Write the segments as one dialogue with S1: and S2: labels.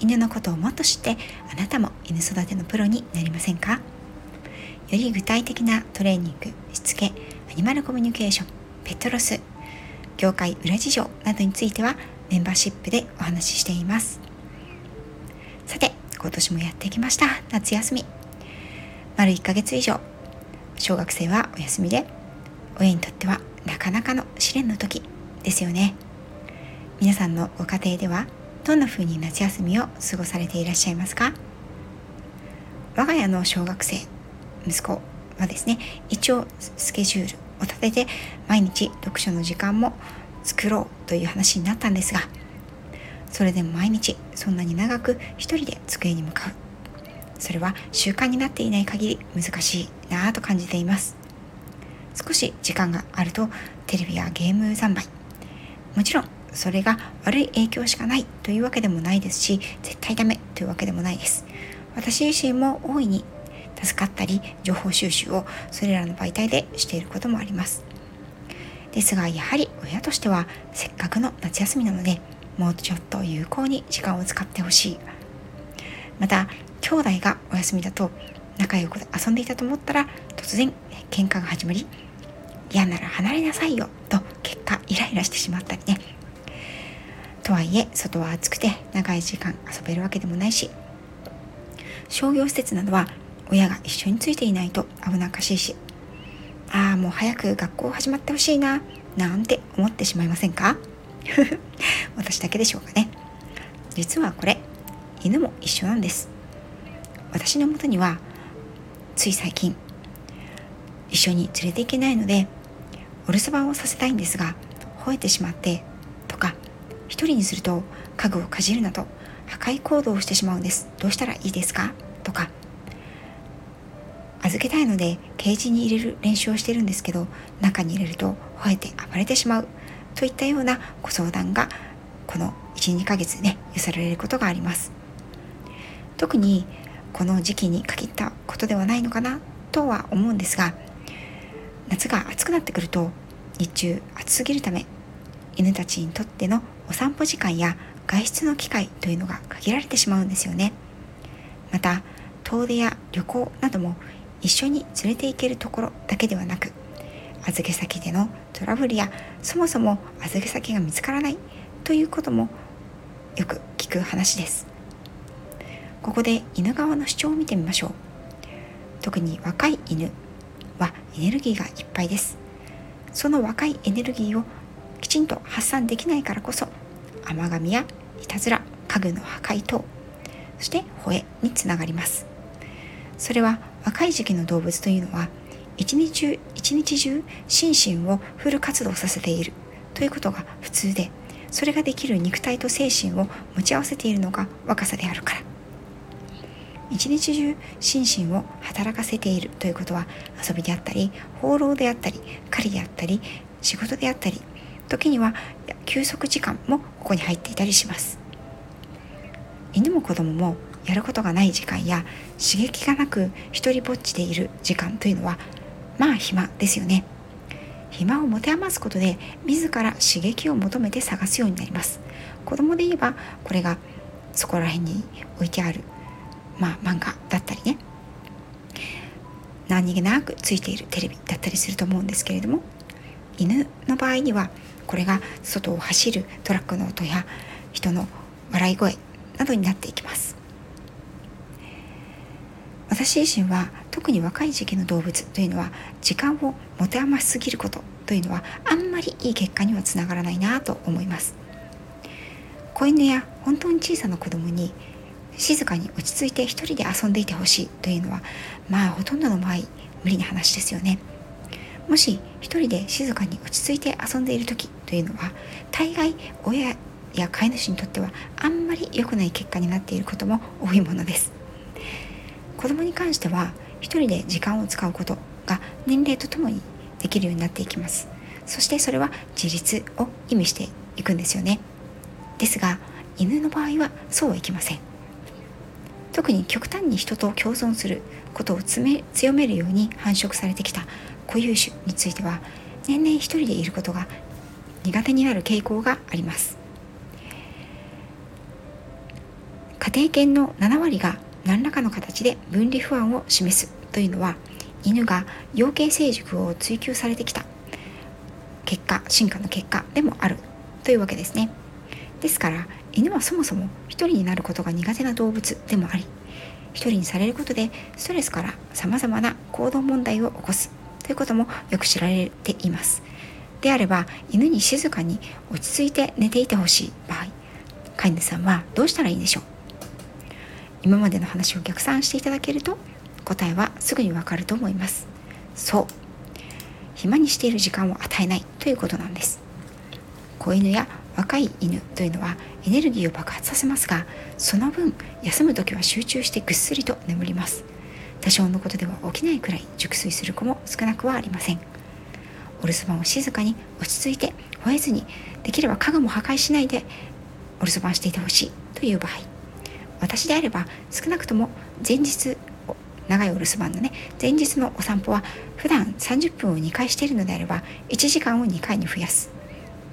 S1: 犬のことをもっと知ってあなたも犬育てのプロになりませんか？より具体的なトレーニングしつけアニマルコミュニケーションペットロス業界裏事情などについてはメンバーシップでお話ししています。さて今年もやってきました。夏休み。丸1ヶ月以上。小学生はお休みで親にとってはなかなかの試練の時ですよね。皆さんのご家庭ではどんな風に夏休みを過ごされていらっしゃいますか？我が家の小学生息子はですね一応スケジュールを立てて毎日読書の時間も作ろうという話になったんですがそれでも毎日そんなに長く一人で机に向かう。それは習慣になっていない限り難しいなぁと感じています。少し時間があるとテレビやゲーム三昧。もちろんそれが悪い影響しかないというわけでもないですし絶対ダメというわけでもないです。私自身も大いに助かったり情報収集をそれらの媒体でしていることもあります。ですがやはり親としてはせっかくの夏休みなのでもうちょっと有効に時間を使ってほしい。また兄弟がお休みだと仲良く遊んでいたと思ったら突然喧嘩が始まり嫌なら離れなさいよと結果イライラしてしまったりね。とはいえ外は暑くて長い時間遊べるわけでもないし商業施設などは親が一緒についていないと危なっかしいしああもう早く学校始まってほしいななんて思ってしまいませんか？私だけでしょうかね。実はこれ犬も一緒なんです。私のもとにはつい最近一緒に連れて行けないのでお留守番をさせたいんですが吠えてしまってとか一人にすると家具をかじるなど破壊行動をしてしまうんです。どうしたらいいですか？とか。預けたいのでケージに入れる練習をしてるんですけど中に入れると吠えて暴れてしまう。といったようなご相談がこの12ヶ月ね寄せられることがあります。特にこの時期に限ったことではないのかなとは思うんですが夏が暑くなってくると日中暑すぎるため犬たちにとってのお散歩時間や外出の機会というのが限られてしまうんですよね。また遠出や旅行なども一緒に連れて行けるところだけではなく預け先でのトラブルやそもそも預け先が見つからないということもよく聞く話です。ここで犬側の主張を見てみましょう。特に若い犬はエネルギーがいっぱいです。その若いエネルギーをきちんと発散できないからこそ甘噛みやいたずら家具の破壊等そして吠えにつながります。それは若い時期の動物というのは一日中一日中心身をフル活動させているということが普通でそれができる肉体と精神を持ち合わせているのが若さであるから。一日中心身を働かせているということは遊びであったり放浪であったり狩りであったり仕事であったり時には休息時間もここに入っていたりします。犬も子供もやることがない時間や刺激がなく一りぼっちでいる時間というのはまあ暇ですよね。暇を持て余すことで自ら刺激を求めて探すようになります。子供で言えばこれがそこら辺に置いてあるまあ漫画だったりね。何気なくついているテレビだったりすると思うんですけれども犬の場合にはこれが外を走るトラックの音や人の笑い声などになっていきます。私自身は特に若い時期の動物というのは時間を持て余しすぎることというのはあんまりいい結果にはつながらないなと思います。子犬や本当に小さな子供に静かに落ち着いて一人で遊んでいてほしいというのはまあほとんどの場合無理な話ですよね。もし一人で静かに落ち着いて遊んでいる時というのは大概親や飼い主にとってはあんまり良くない結果になっていることも多いものです。子供に関しては一人で時間を使うことが年齢とともにできるようになっていきます。そしてそれは自立を意味していくんですよね。ですが犬の場合はそうはいきません。特に極端に人と共存することを強めるように繁殖されてきた固有種については年々一人でいることが苦手になる傾向があります。家庭犬の7割が何らかの形で分離不安を示すというのは犬が養鶏成熟を追求されてきた結果進化の結果でもあるというわけですね。ですから犬はそもそも一人になることが苦手な動物でもあり一人にされることでストレスからさまざまな行動問題を起こす。ということもよく知られています。であれば犬に静かに落ち着いて寝ていてほしい場合飼い主さんはどうしたらいいでしょう？今までの話を逆算していただけると答えはすぐにわかると思います。そう。暇にしている時間を与えないということなんです。子犬や若い犬というのはエネルギーを爆発させますがその分休む時は集中してぐっすりと眠ります。多少のことでは起きないくらい熟睡する子も少なくはありません。お留守番を静かに落ち着いて吠えずにできれば家具も破壊しないでお留守番していてほしいという場合。私であれば少なくとも前日長いお留守番のね前日のお散歩は普段30分を2回しているのであれば1時間を2回に増やす。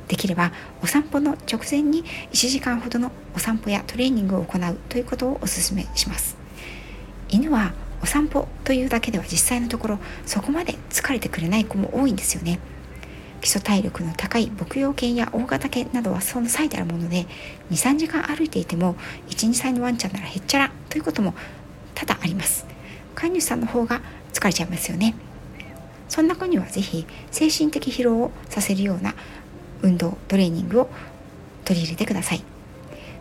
S1: できればお散歩の直前に1時間ほどのお散歩やトレーニングを行うということをお勧めします。犬はお散歩というだけでは実際のところそこまで疲れてくれない子も多いんですよね。基礎体力の高い牧羊犬や大型犬などはその最たるもので23時間歩いていても12歳のワンちゃんならへっちゃらということも多々あります。飼い主さんの方が疲れちゃいますよね。そんな子には是非精神的疲労をさせるような運動トレーニングを取り入れてください。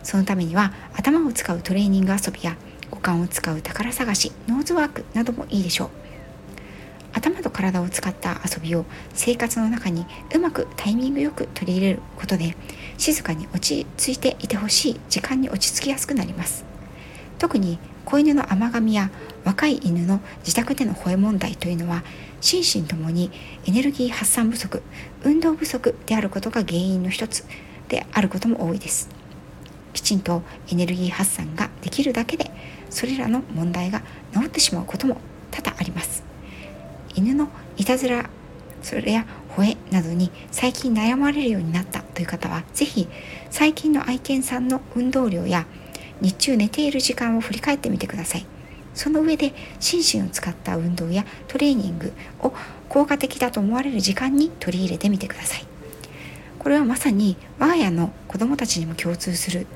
S1: そのためには頭を使うトレーニング遊びや五感を使う宝探しノーズワークなどもいいでしょう。頭と体を使った遊びを生活の中にうまくタイミングよく取り入れることで静かに落ち着いていてほしい時間に落ち着きやすくなります。特に子犬の甘噛みや若い犬の自宅での吠え問題というのは心身ともにエネルギー発散不足運動不足であることが原因の一つであることも多いです。きちんとエネルギー発散ができるだけでそれらの問題が治ってしまうことも多々あります。犬のいたずらそれや吠えなどに最近悩まれるようになったという方は是非最近の愛犬さんの運動量や日中寝ている時間を振り返ってみてください。その上で心身を使った運動やトレーニングを効果的だと思われる時間に取り入れてみてください。これはまさに我が家の子どもたちにも共通する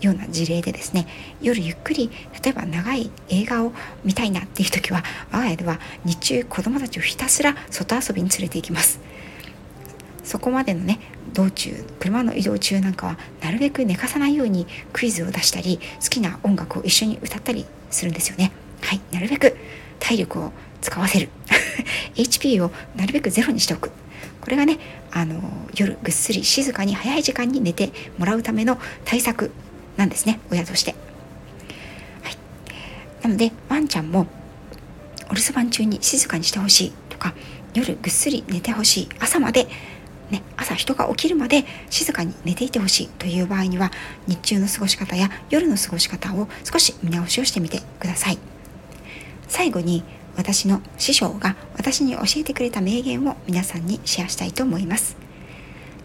S1: ような事例でですね夜ゆっくり例えば長い映画を見たいなっていう時は我が家では日中子どもたちをひたすら外遊びに連れて行きます。そこまでのね道中車の移動中なんかはなるべく寝かさないようにクイズを出したり好きな音楽を一緒に歌ったりするんですよね。はいなるべく体力を使わせる。HP をなるべくゼロにしておく。これがねあの夜ぐっすり静かに早い時間に寝てもらうための対策なんですね親として、はい、なのでワンちゃんもお留守番中に静かにしてほしいとか夜ぐっすり寝てほしい。朝までね、朝人が起きるまで静かに寝ていてほしいという場合には日中の過ごし方や夜の過ごし方を少し見直しをしてみてください。最後に私の師匠が私に教えてくれた名言を皆さんにシェアしたいと思います。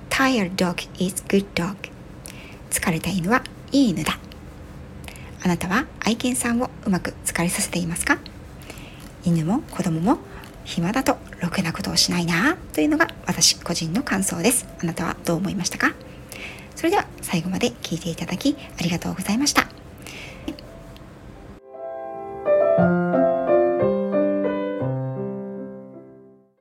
S1: Tired dog is good dog 疲れた犬はいい犬だ。あなたは愛犬さんをうまく疲れさせていますか？犬も子供も暇だとろくなことをしないなというのが私個人の感想です。あなたはどう思いましたか？それでは最後まで聞いていただきありがとうございました。